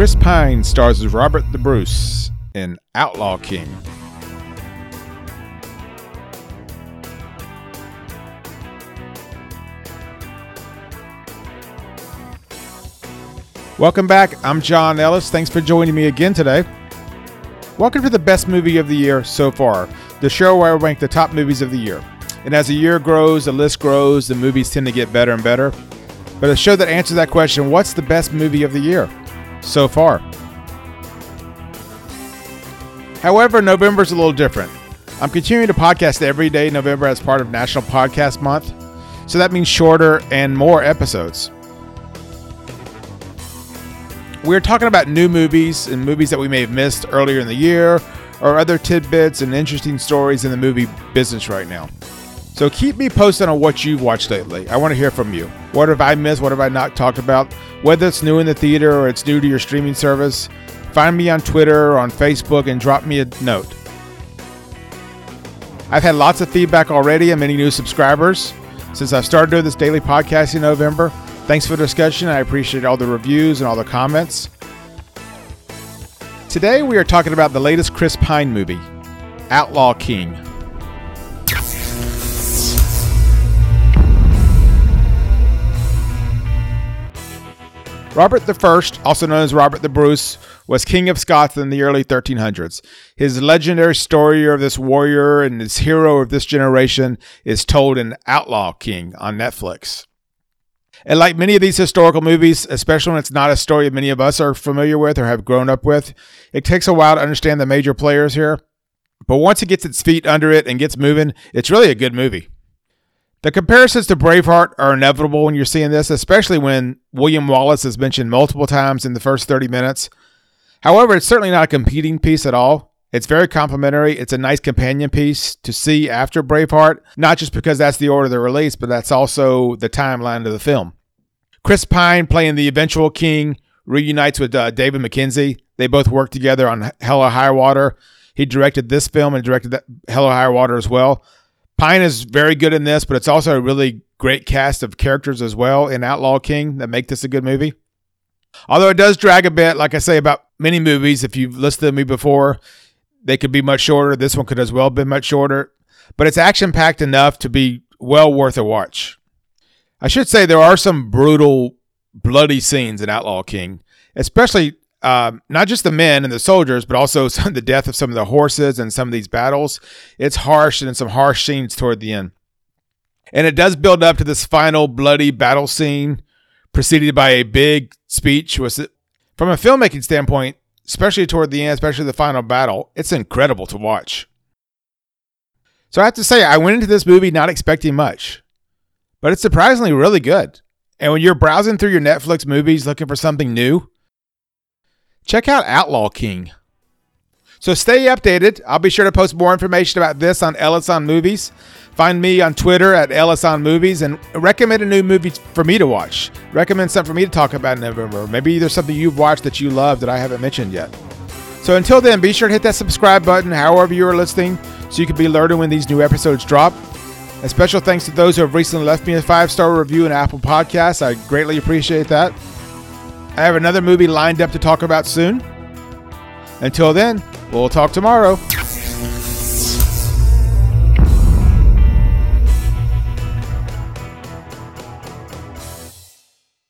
Chris Pine stars as Robert the Bruce in Outlaw King. Welcome back. I'm John Ellis. Thanks for joining me again today. Welcome to the best movie of the year so far, the show where I rank the top movies of the year. And as the year grows, the list grows, the movies tend to get better and better. But a show that answers that question what's the best movie of the year so far? However, November's a little different. I'm continuing to podcast every day November as part of National Podcast Month, so that means shorter and more episodes. We're talking about new movies and movies that we may have missed earlier in the year, or other tidbits and interesting stories in the movie business right now. So keep me posted on what you've watched lately. I want to hear from you. What have I missed? What have I not talked about? Whether it's new in the theater or it's new to your streaming service, find me on Twitter or on Facebook and drop me a note. I've had lots of feedback already and many new subscribers since I started doing this daily podcast in November. Thanks for the discussion. I appreciate all the reviews and all the comments. Today we are talking about the latest Chris Pine movie, Outlaw King. Robert I, also known as Robert the Bruce, was King of Scots in the early 1300s. His legendary story of this warrior and his hero of this generation is told in Outlaw King on Netflix. And like many of these historical movies, especially when it's not a story many of us are familiar with or have grown up with, it takes a while to understand the major players here. But once it gets its feet under it and gets moving, it's really a good movie. The comparisons to Braveheart are inevitable when you're seeing this, especially when William Wallace is mentioned multiple times in the first 30 minutes. However, it's certainly not a competing piece at all. It's very complimentary. It's a nice companion piece to see after Braveheart, not just because that's the order of the release, but that's also the timeline of the film. Chris Pine, playing the eventual king, reunites with uh, David Mackenzie. They both worked together on Hell or High Water. He directed this film and directed Hell or High Water as well. Pine is very good in this, but it's also a really great cast of characters as well in Outlaw King that make this a good movie. Although it does drag a bit, like I say about many movies, if you've listened to me before, they could be much shorter. This one could as well have been much shorter, but it's action packed enough to be well worth a watch. I should say there are some brutal, bloody scenes in Outlaw King, especially um, not just the men and the soldiers, but also some the death of some of the horses and some of these battles. It's harsh and some harsh scenes toward the end. And it does build up to this final bloody battle scene, preceded by a big speech. Was it, from a filmmaking standpoint, especially toward the end, especially the final battle, it's incredible to watch. So I have to say, I went into this movie not expecting much, but it's surprisingly really good. And when you're browsing through your Netflix movies looking for something new, check out Outlaw King. So stay updated. I'll be sure to post more information about this on Ellis on Movies. Find me on Twitter at Ellis on Movies and recommend a new movie for me to watch. Recommend something for me to talk about in November. Maybe there's something you've watched that you love that I haven't mentioned yet. So until then, be sure to hit that subscribe button however you are listening so you can be alerted when these new episodes drop. A special thanks to those who have recently left me a five star review in Apple Podcasts. I greatly appreciate that. I have another movie lined up to talk about soon. Until then, we'll talk tomorrow.